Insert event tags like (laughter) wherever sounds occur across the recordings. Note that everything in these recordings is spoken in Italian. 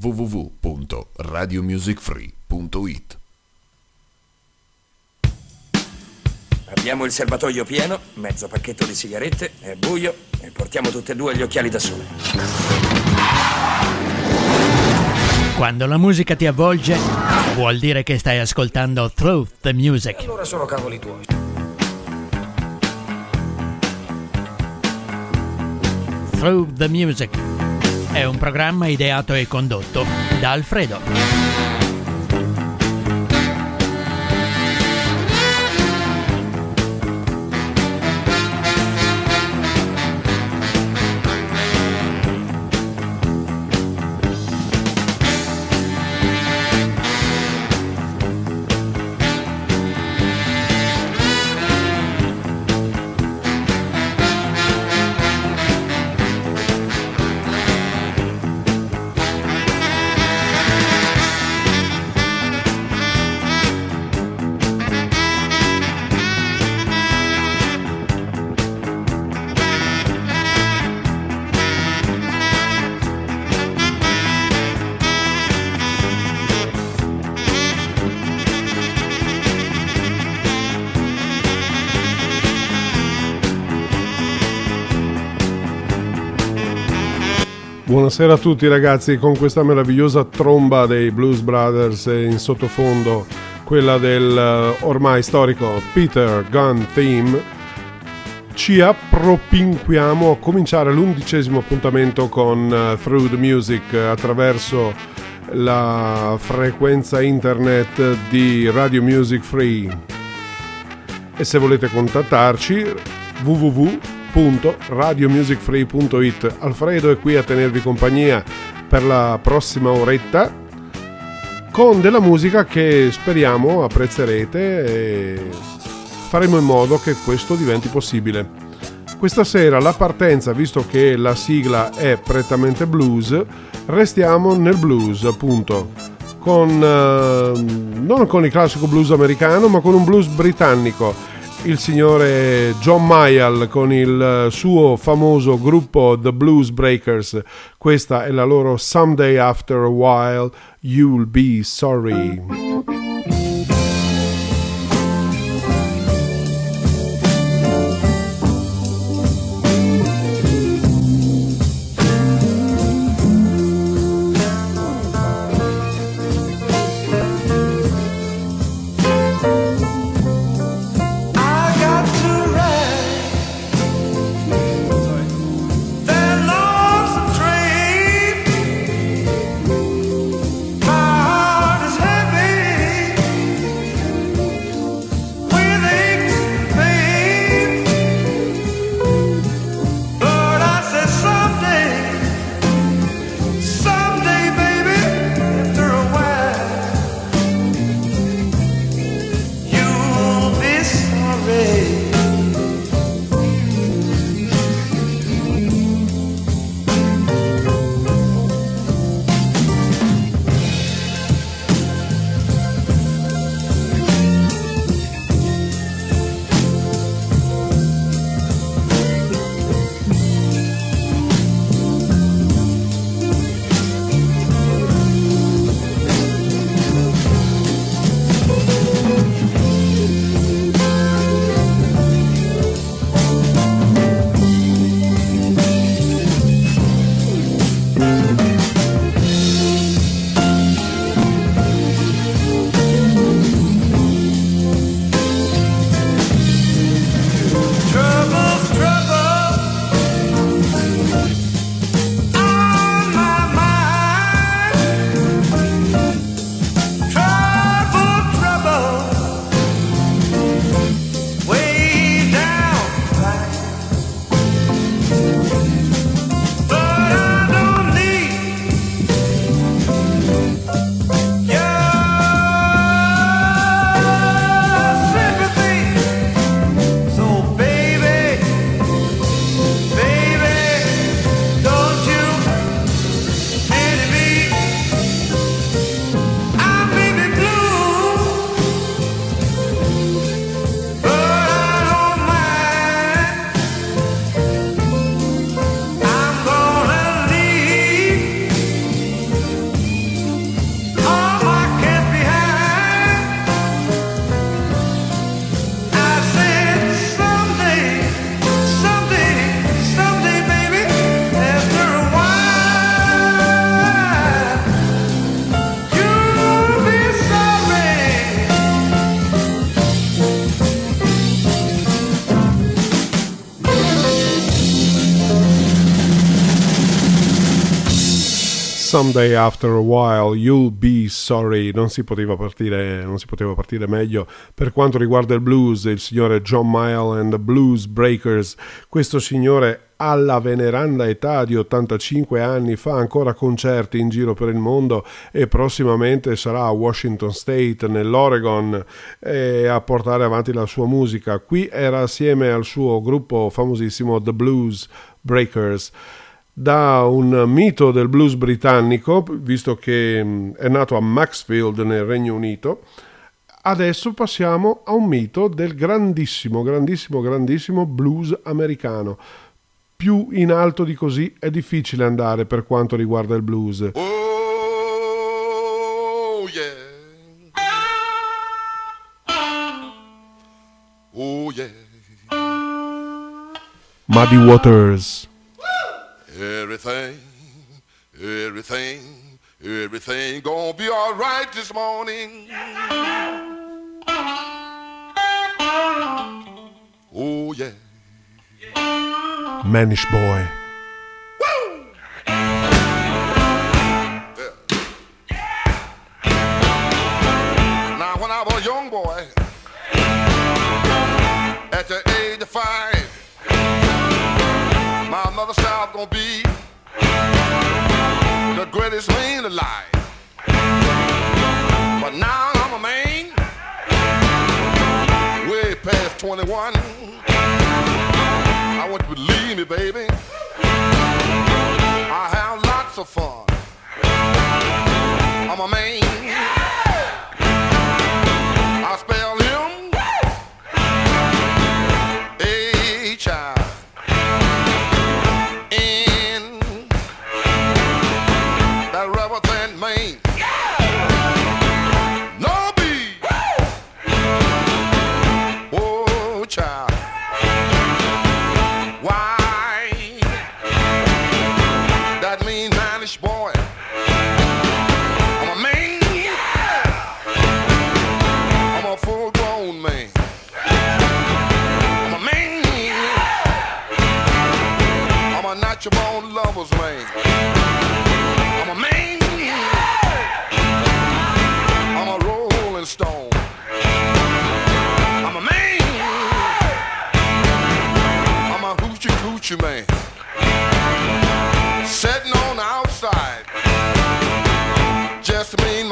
www.radiomusicfree.it Abbiamo il serbatoio pieno, mezzo pacchetto di sigarette, è buio e portiamo tutte e due gli occhiali da sole. Quando la musica ti avvolge, vuol dire che stai ascoltando Through the Music. Allora sono cavoli tuoi. Through the Music è un programma ideato e condotto da Alfredo. Buonasera a tutti ragazzi, con questa meravigliosa tromba dei Blues Brothers in sottofondo quella del eh, ormai storico Peter Gunn Theme, ci appropinquiamo a cominciare l'undicesimo appuntamento con uh, Through the Music attraverso la frequenza internet di Radio Music Free. E se volete contattarci www www.radiomusicfree.it Alfredo è qui a tenervi compagnia per la prossima oretta con della musica che speriamo apprezzerete e faremo in modo che questo diventi possibile. Questa sera la partenza, visto che la sigla è prettamente blues, restiamo nel blues appunto, con, uh, non con il classico blues americano, ma con un blues britannico il signore John Mayall con il suo famoso gruppo The Blues Breakers. Questa è la loro Someday After a While You'll Be Sorry. Someday After a While You'll Be Sorry. Non si, partire, non si poteva partire meglio. Per quanto riguarda il blues il signore John Mayall and the Blues Breakers questo signore alla veneranda età di 85 anni fa ancora concerti in giro per il mondo e prossimamente sarà a Washington State nell'Oregon a portare avanti la sua musica. Qui era assieme al suo gruppo famosissimo The Blues Breakers da un mito del blues britannico, visto che mm, è nato a Maxfield nel Regno Unito, adesso passiamo a un mito del grandissimo, grandissimo, grandissimo blues americano. Più in alto di così è difficile andare per quanto riguarda il blues. Oh, yeah. Oh, yeah. Muddy Waters. Everything, everything, everything gonna be all right this morning. Oh yeah. Manish boy. The greatest man alive. But now I'm a man, way past 21. I want you to believe me, baby. I have lots of fun. I'm a man. I spell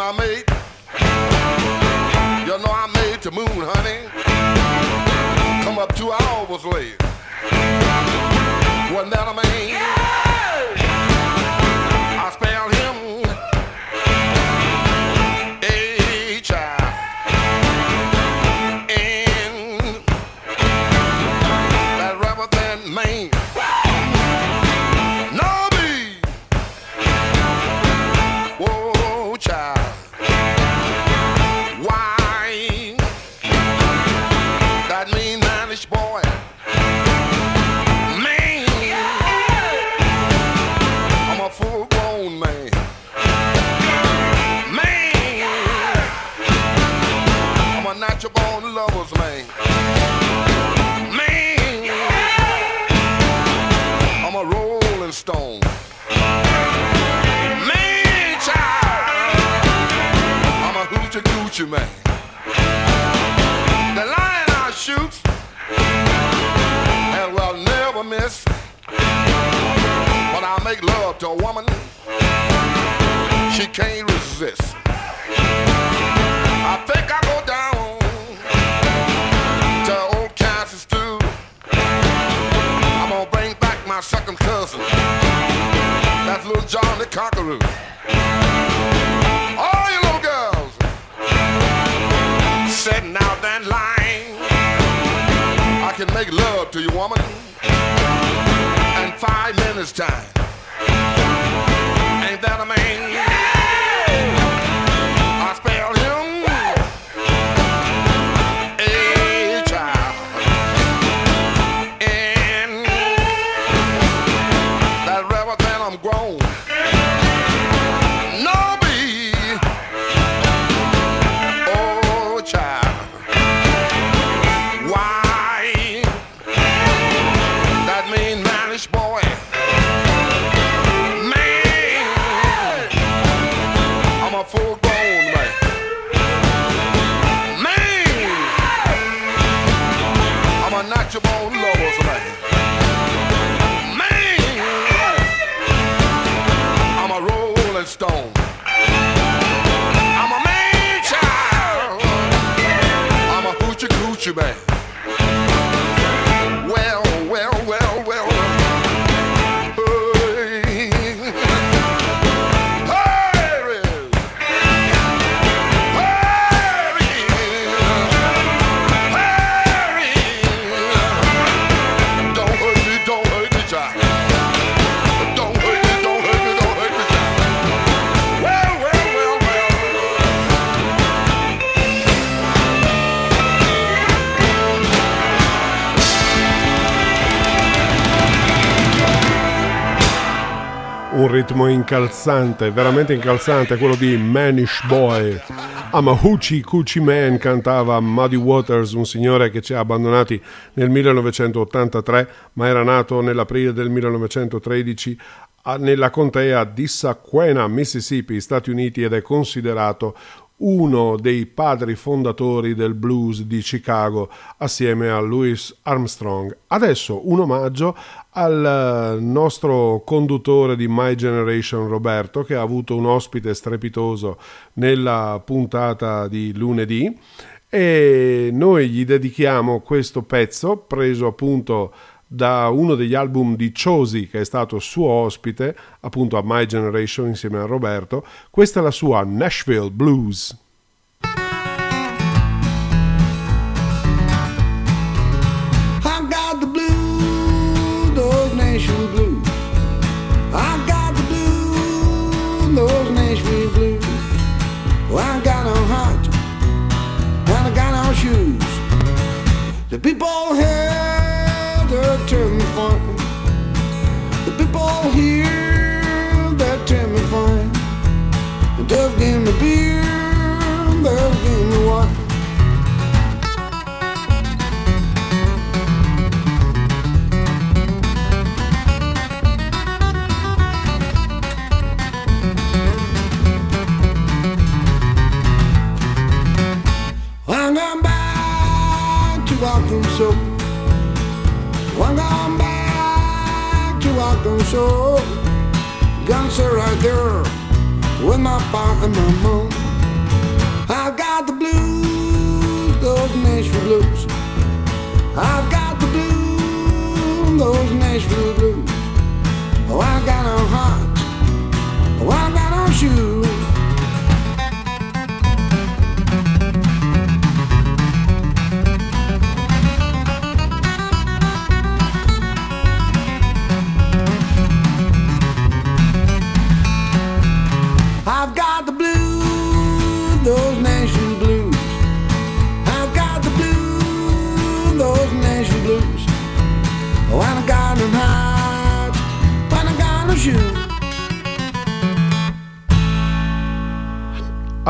I made. Ritmo incalzante, veramente incalzante, quello di Manish Boy. Amahuchi Coochie Man cantava Muddy Waters, un signore che ci ha abbandonati nel 1983, ma era nato nell'aprile del 1913 nella contea di Sacquena, Mississippi, Stati Uniti ed è considerato uno dei padri fondatori del blues di Chicago assieme a Louis Armstrong. Adesso un omaggio al nostro conduttore di My Generation Roberto che ha avuto un ospite strepitoso nella puntata di lunedì e noi gli dedichiamo questo pezzo preso appunto da uno degli album di Chosi che è stato suo ospite appunto a My Generation insieme a Roberto. Questa è la sua Nashville Blues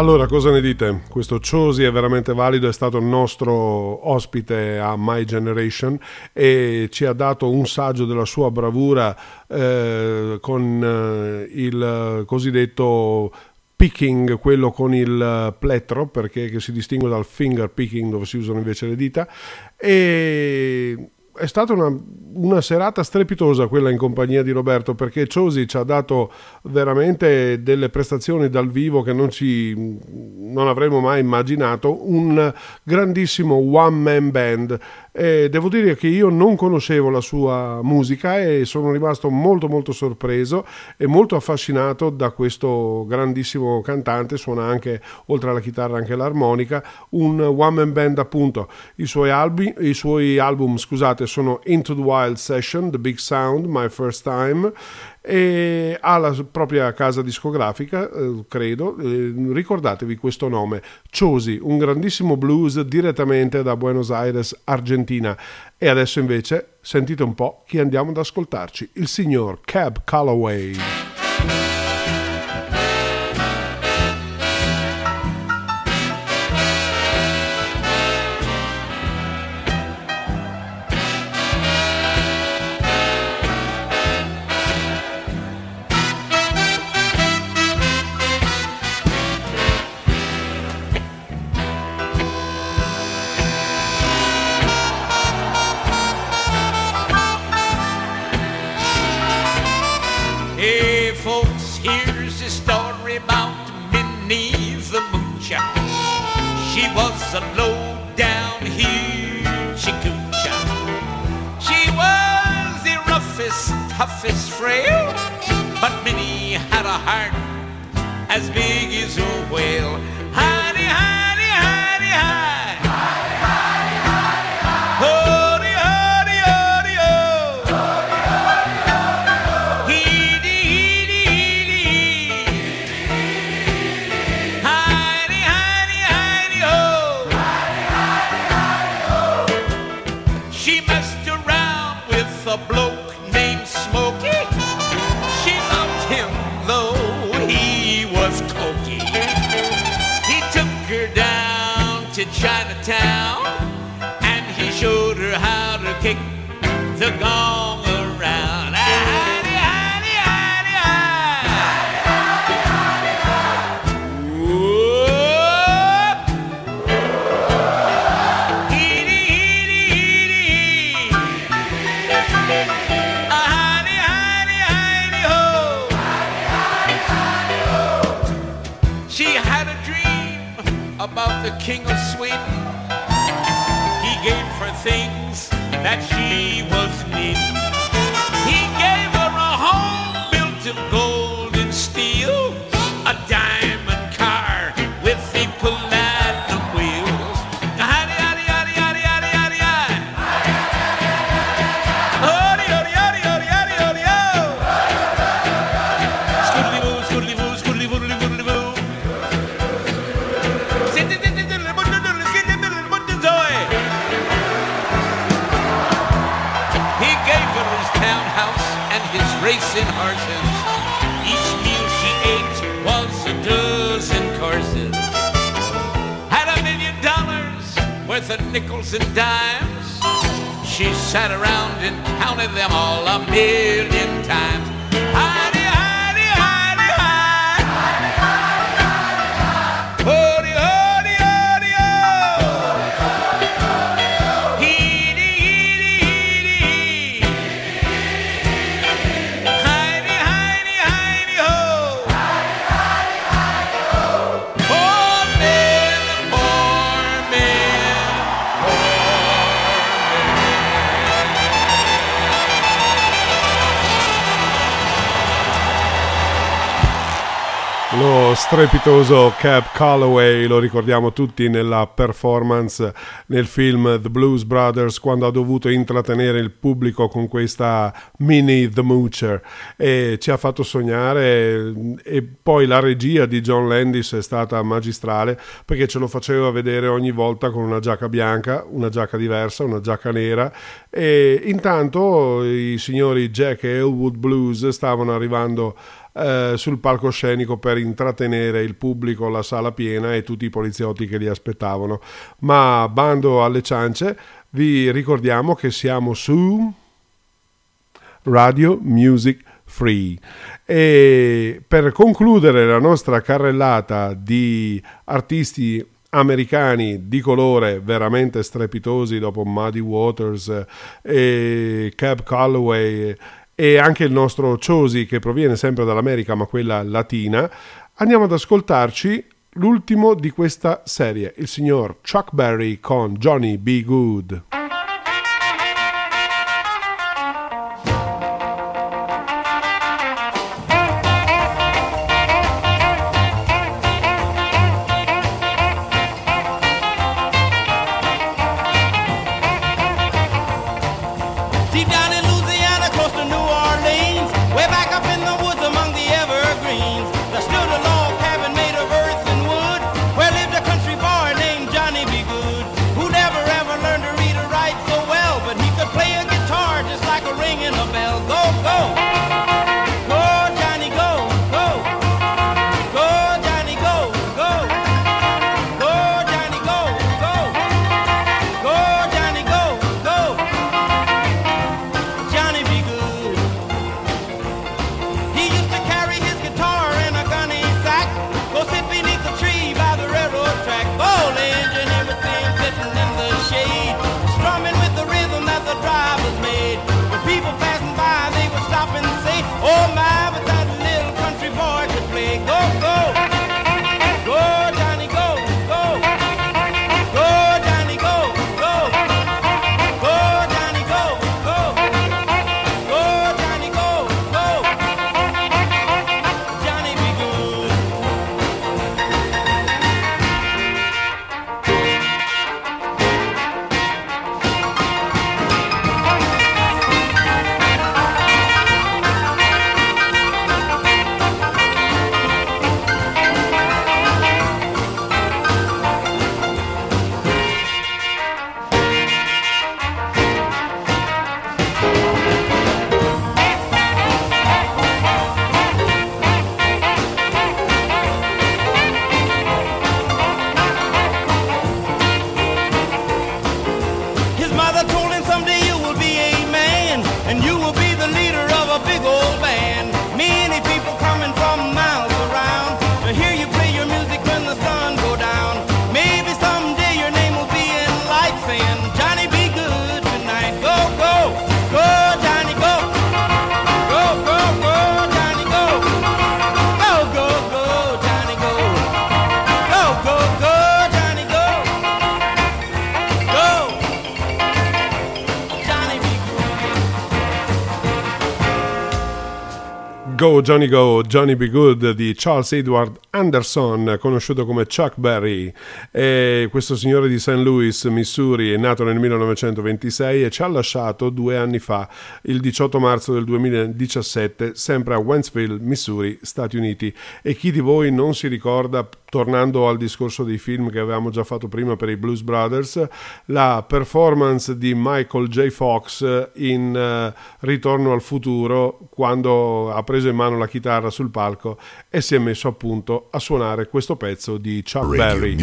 Allora, cosa ne dite? Questo Chosi è veramente valido, è stato il nostro ospite a My Generation e ci ha dato un saggio della sua bravura eh, con eh, il cosiddetto picking, quello con il plettro, perché si distingue dal finger picking dove si usano invece le dita e è stata una, una, serata strepitosa quella in compagnia di Roberto perché Ciosi ci ha dato veramente delle prestazioni dal vivo che non, ci, non avremmo mai immaginato, un grandissimo one man band. E devo dire che io non conoscevo la sua musica e sono rimasto molto molto sorpreso e molto affascinato da questo grandissimo cantante, suona anche oltre alla chitarra anche l'armonica, un one man band appunto. I suoi, albi, i suoi album scusate, sono Into the Wild Session, The Big Sound, My First Time e ha la propria casa discografica, eh, credo. Eh, ricordatevi questo nome, Chosi, un grandissimo blues direttamente da Buenos Aires, Argentina. E adesso invece sentite un po' chi andiamo ad ascoltarci, il signor Cab Calloway. Chinatown, and he showed her how to kick the gong around. That she was nickels and dimes. She sat around and counted them all a million strepitoso Cap Calloway lo ricordiamo tutti nella performance nel film The Blues Brothers quando ha dovuto intrattenere il pubblico con questa mini The Moocher. E ci ha fatto sognare e poi la regia di John Landis è stata magistrale perché ce lo faceva vedere ogni volta con una giacca bianca, una giacca diversa, una giacca nera. E intanto i signori Jack e Elwood Blues stavano arrivando eh, sul palcoscenico per intrattenere il pubblico, la sala piena e tutti i poliziotti che li aspettavano. Ma bando alle ciance, vi ricordiamo che siamo su Radio Music Free. E per concludere la nostra carrellata di artisti americani di colore veramente strepitosi dopo Muddy Waters e Cab Calloway e anche il nostro Chosi che proviene sempre dall'America ma quella latina, andiamo ad ascoltarci l'ultimo di questa serie, il signor Chuck Berry con Johnny B. Good. Play. Go, go, go, Johnny Go, Johnny Be Good di Charles Edward Anderson, conosciuto come Chuck Berry. E questo signore di St. Louis, Missouri, è nato nel 1926 e ci ha lasciato due anni fa, il 18 marzo del 2017, sempre a Wentzville, Missouri, Stati Uniti. E chi di voi non si ricorda tornando al discorso dei film che avevamo già fatto prima per i Blues Brothers, la performance di Michael J. Fox in uh, Ritorno al futuro quando ha preso in mano la chitarra sul palco e si è messo appunto a suonare questo pezzo di Chuck Berry.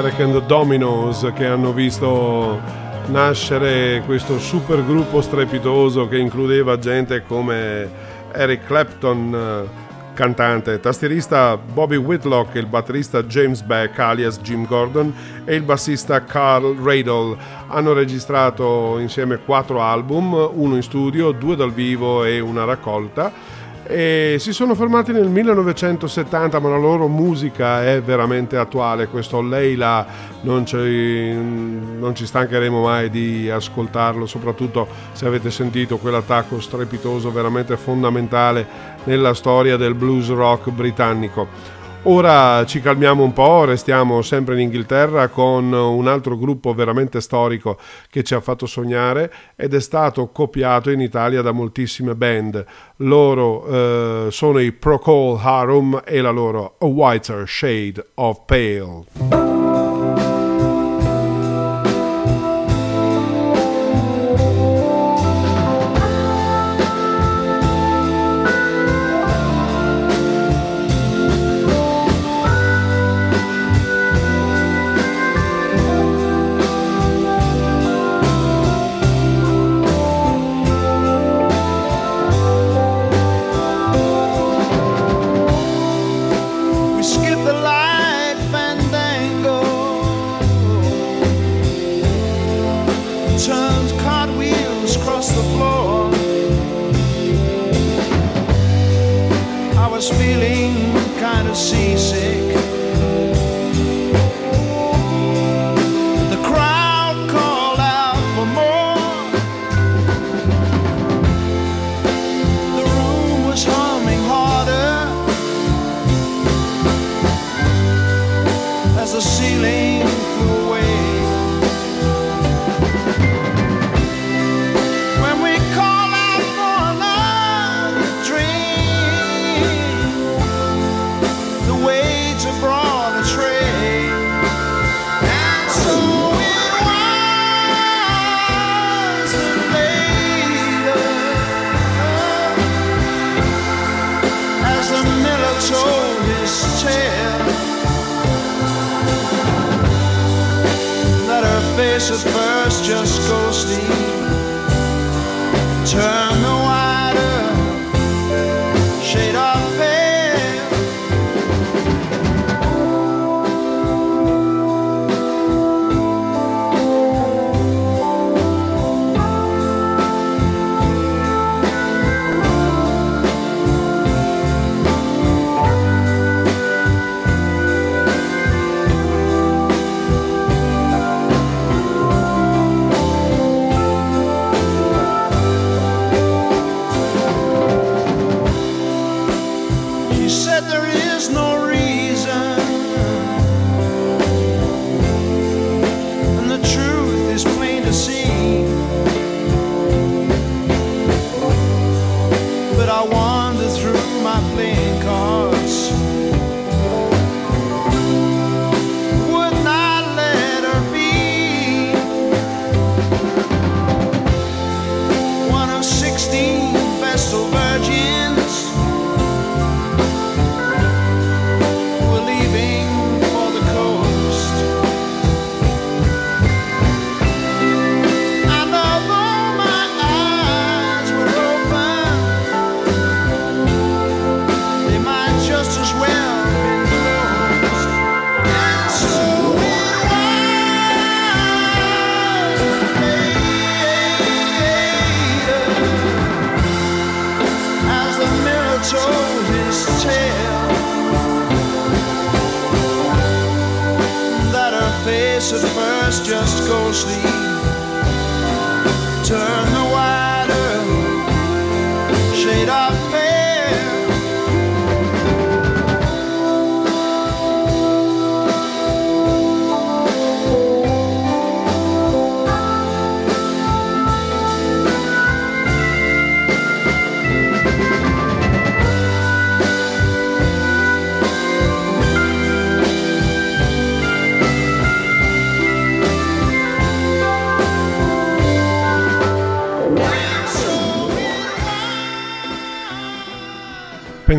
The Dominos che hanno visto nascere questo super gruppo strepitoso che includeva gente come Eric Clapton, cantante, tastierista Bobby Whitlock, il batterista James Beck alias Jim Gordon e il bassista Carl Radle. Hanno registrato insieme quattro album, uno in studio, due dal vivo e una raccolta e si sono fermati nel 1970 ma la loro musica è veramente attuale. Questo Leila non non ci stancheremo mai di ascoltarlo soprattutto se avete sentito quell'attacco strepitoso veramente fondamentale nella storia del blues rock britannico Ora ci calmiamo un po', restiamo sempre in Inghilterra con un altro gruppo veramente storico che ci ha fatto sognare ed è stato copiato in Italia da moltissime band. Loro eh, sono i Procol Harum e la loro A Whiter Shade of Pale.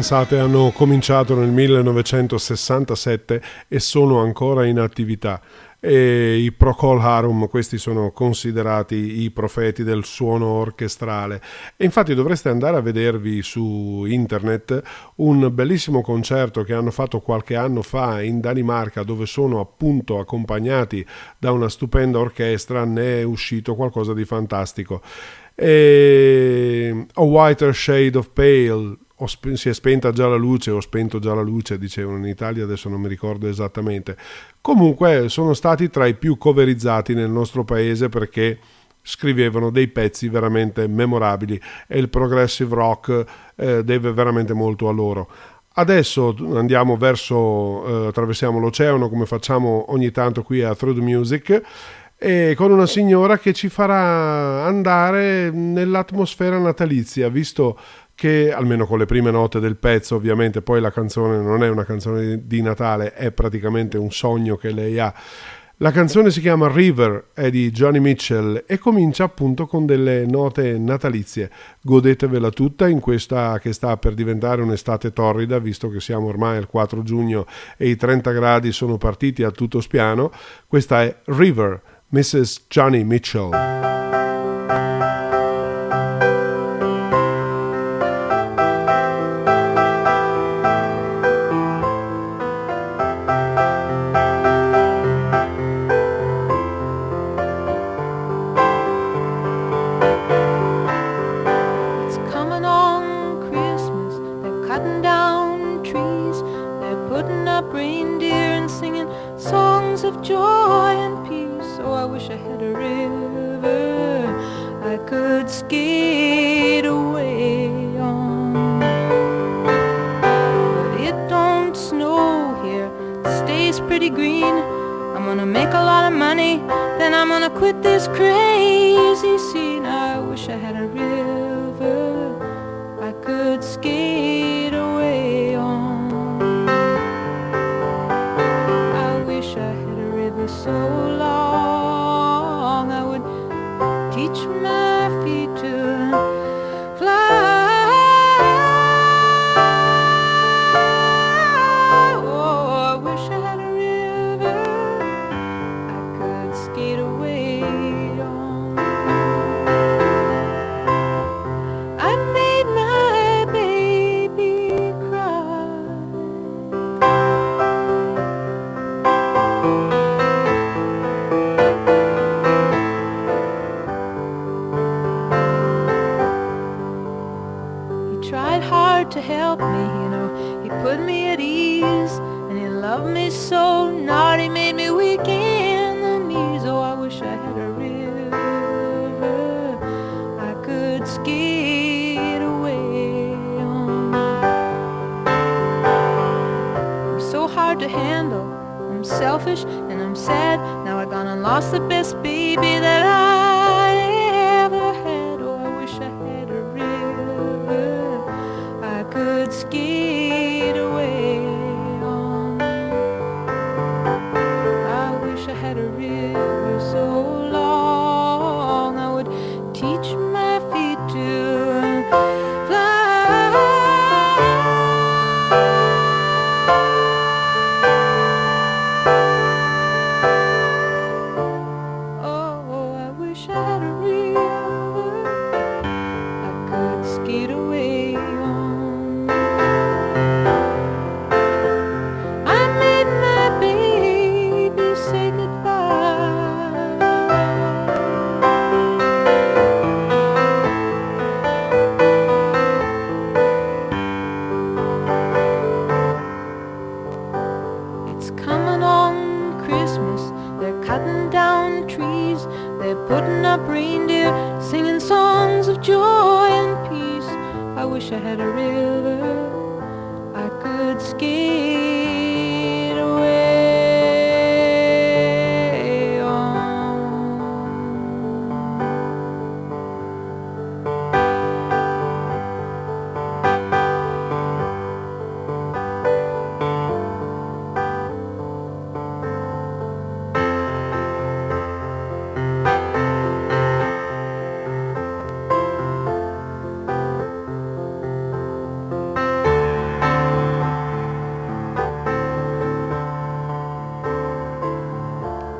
Pensate, hanno cominciato nel 1967 e sono ancora in attività. E I Procol Harum, questi sono considerati i profeti del suono orchestrale. E infatti dovreste andare a vedervi su internet un bellissimo concerto che hanno fatto qualche anno fa in Danimarca, dove sono appunto accompagnati da una stupenda orchestra. Ne è uscito qualcosa di fantastico. E A Whiter Shade of Pale sp- si è spenta già la luce o spento già la luce, dicevano in Italia, adesso non mi ricordo esattamente. Comunque sono stati tra i più coverizzati nel nostro paese perché scrivevano dei pezzi veramente memorabili e il progressive rock eh, deve veramente molto a loro. Adesso andiamo verso, eh, attraversiamo l'oceano come facciamo ogni tanto qui a Through the Music e con una signora che ci farà andare nell'atmosfera natalizia, visto che almeno con le prime note del pezzo, ovviamente poi la canzone non è una canzone di Natale, è praticamente un sogno che lei ha. La canzone si chiama River, è di Johnny Mitchell e comincia appunto con delle note natalizie. Godetevela tutta in questa che sta per diventare un'estate torrida, visto che siamo ormai al 4 giugno e i 30 gradi sono partiti a tutto spiano. Questa è River, Mrs. Johnny Mitchell. Christmas.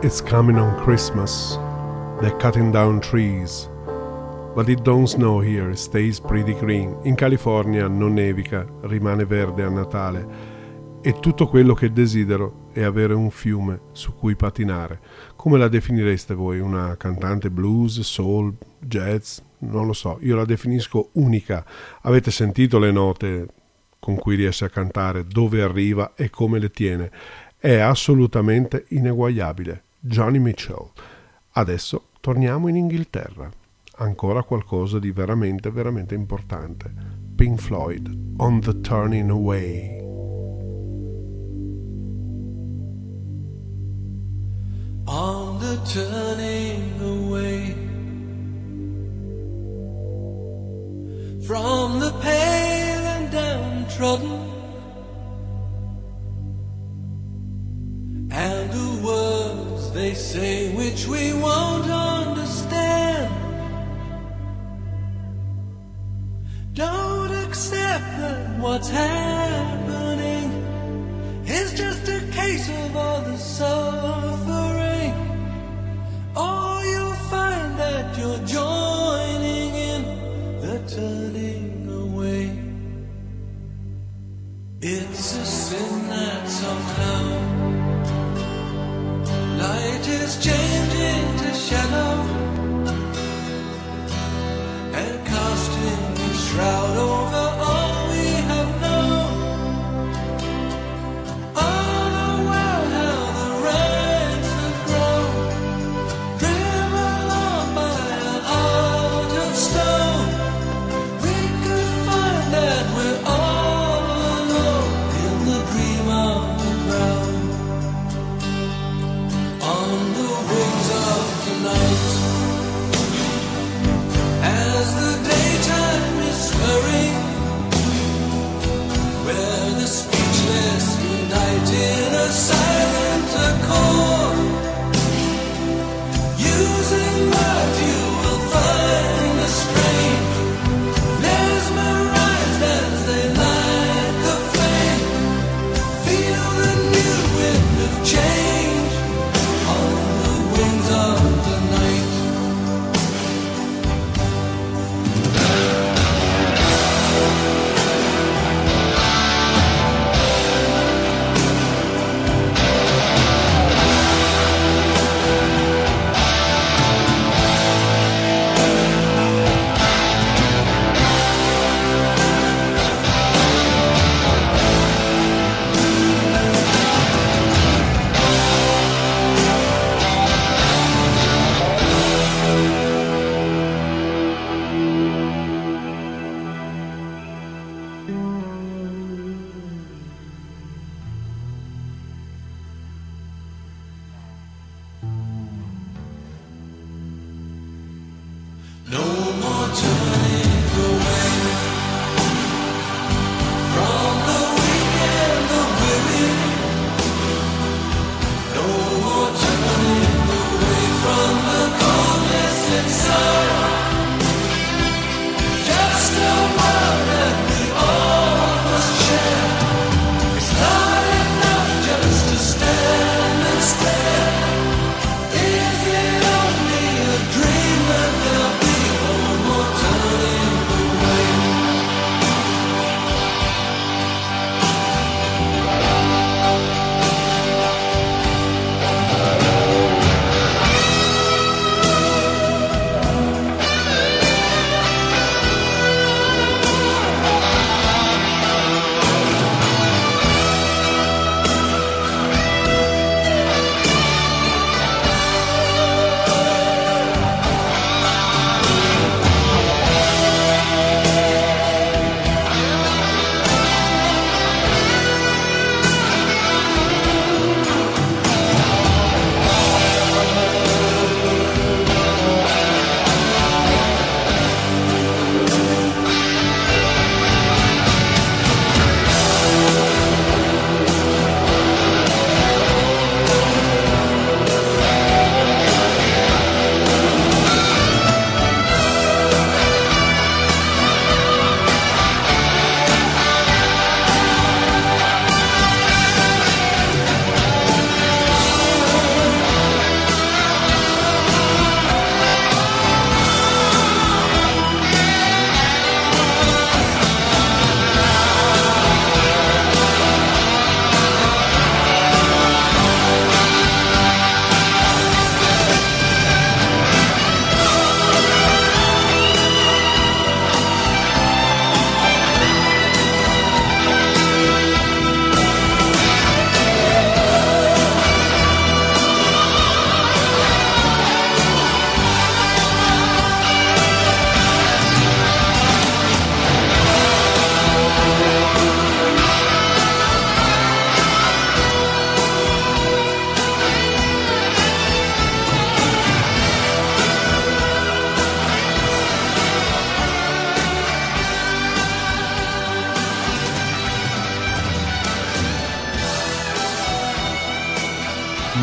It's coming on Christmas. They're cutting down trees. But it don't snow here, it stays pretty green. In California non nevica, rimane verde a Natale. E tutto quello che desidero è avere un fiume su cui patinare. Come la definireste voi? Una cantante blues, soul, jazz? Non lo so, io la definisco unica. Avete sentito le note con cui riesce a cantare, dove arriva e come le tiene. È assolutamente ineguagliabile. Johnny Mitchell. Adesso torniamo in Inghilterra. Ancora qualcosa di veramente, veramente importante. Pink Floyd, On the Turning Away. on the turning away from the pale and downtrodden and the they say which we won't understand. Don't accept that what's happening is just a case of all the suffering. Or you'll find that you're joining in the turning away. It's a sin that somehow light is changing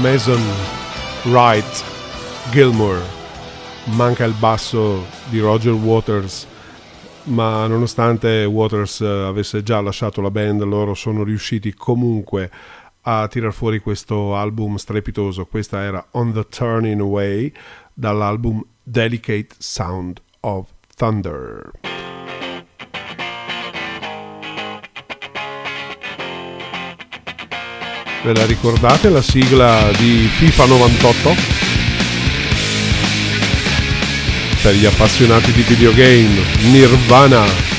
Mason Wright Gilmore. Manca il basso di Roger Waters, ma nonostante Waters eh, avesse già lasciato la band, loro sono riusciti comunque a tirar fuori questo album strepitoso. Questa era On the Turning Away dall'album Delicate Sound of Thunder. Ve la ricordate la sigla di FIFA 98? Per gli appassionati di videogame, Nirvana.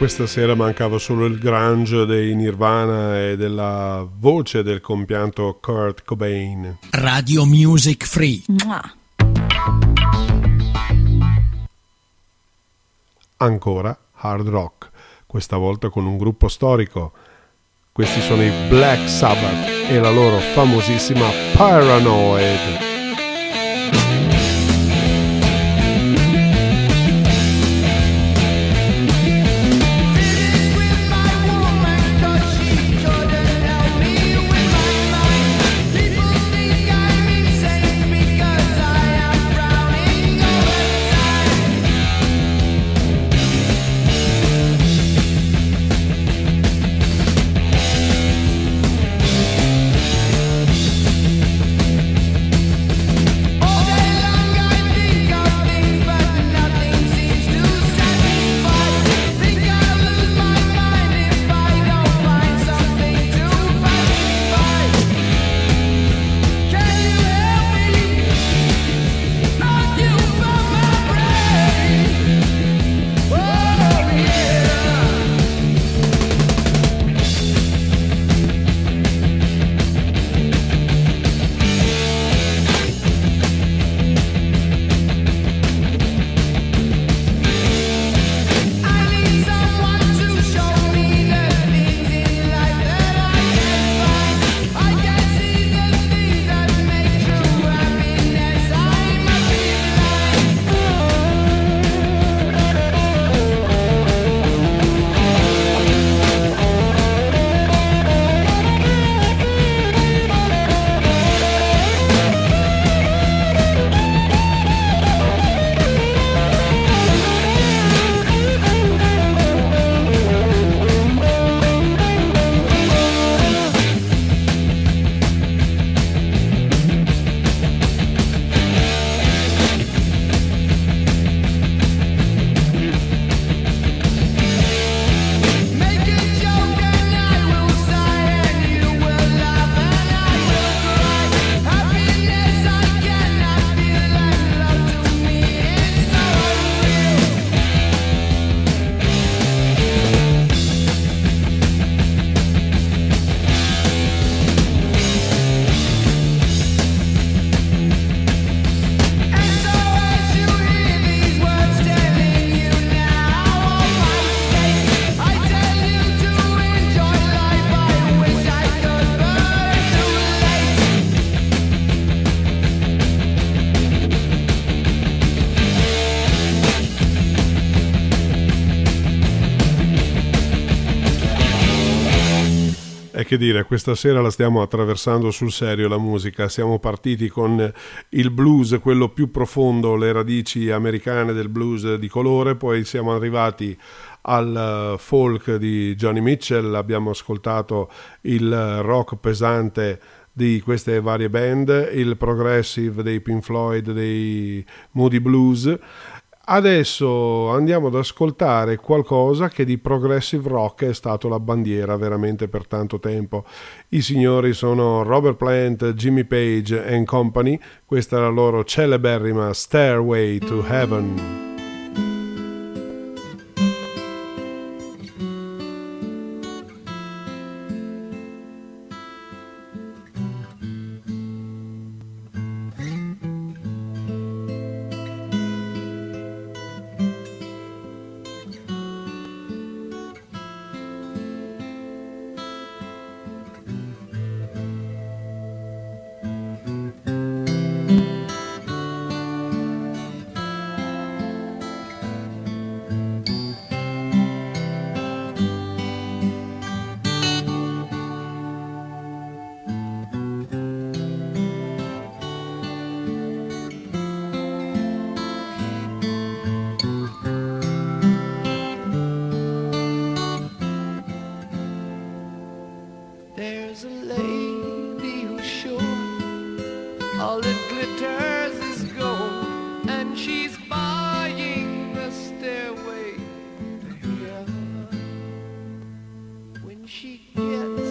Questa sera mancava solo il grunge dei Nirvana e della voce del compianto Kurt Cobain. Radio Music Free. Ancora hard rock, questa volta con un gruppo storico. Questi sono i Black Sabbath e la loro famosissima Paranoid. Che dire, questa sera la stiamo attraversando sul serio la musica. Siamo partiti con il blues, quello più profondo, le radici americane del blues di colore, poi siamo arrivati al folk di Johnny Mitchell, abbiamo ascoltato il rock pesante di queste varie band, il progressive dei Pink Floyd, dei Moody Blues Adesso andiamo ad ascoltare qualcosa che di progressive rock è stato la bandiera veramente per tanto tempo. I signori sono Robert Plant, Jimmy Page and Company, questa è la loro celeberrima Stairway to Heaven. she gets.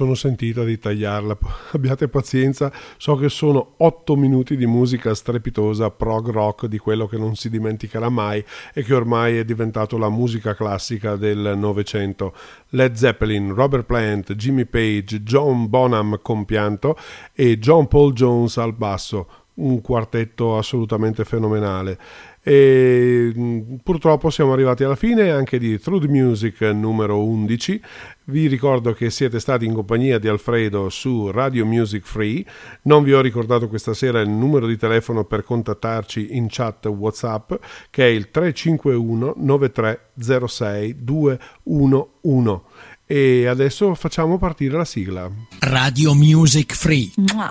Sono sentita di tagliarla, (laughs) abbiate pazienza, so che sono otto minuti di musica strepitosa, prog rock di quello che non si dimenticherà mai e che ormai è diventato la musica classica del Novecento. Led Zeppelin, Robert Plant, Jimmy Page, John Bonham compianto e John Paul Jones al basso, un quartetto assolutamente fenomenale. E mm, purtroppo siamo arrivati alla fine anche di Through the Music numero 11. Vi ricordo che siete stati in compagnia di Alfredo su Radio Music Free. Non vi ho ricordato questa sera il numero di telefono per contattarci in chat WhatsApp che è il 351 9306 211. E adesso facciamo partire la sigla. Radio Music Free. Mua.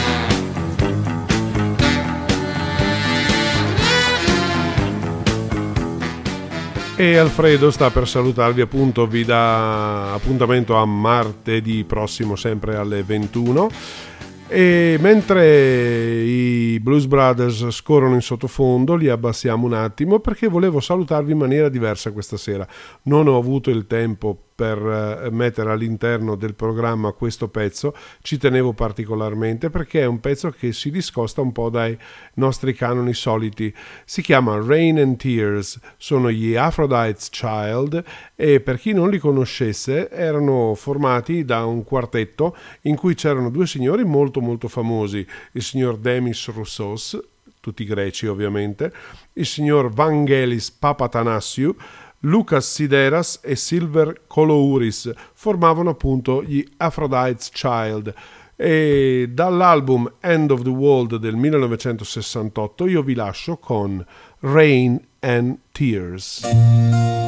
E Alfredo sta per salutarvi appunto, vi dà appuntamento a martedì prossimo sempre alle 21. E mentre i Blues Brothers scorrono in sottofondo, li abbassiamo un attimo perché volevo salutarvi in maniera diversa questa sera. Non ho avuto il tempo per eh, mettere all'interno del programma questo pezzo, ci tenevo particolarmente perché è un pezzo che si discosta un po' dai nostri canoni soliti. Si chiama Rain and Tears, sono gli Aphrodite's Child e per chi non li conoscesse erano formati da un quartetto in cui c'erano due signori molto molto famosi, il signor Demis Roussos, tutti greci ovviamente, il signor Vangelis Papatanassiou, Lucas Sideras e Silver Colouris formavano appunto gli Aphrodite's Child e dall'album End of the World del 1968 io vi lascio con Rain and Tears.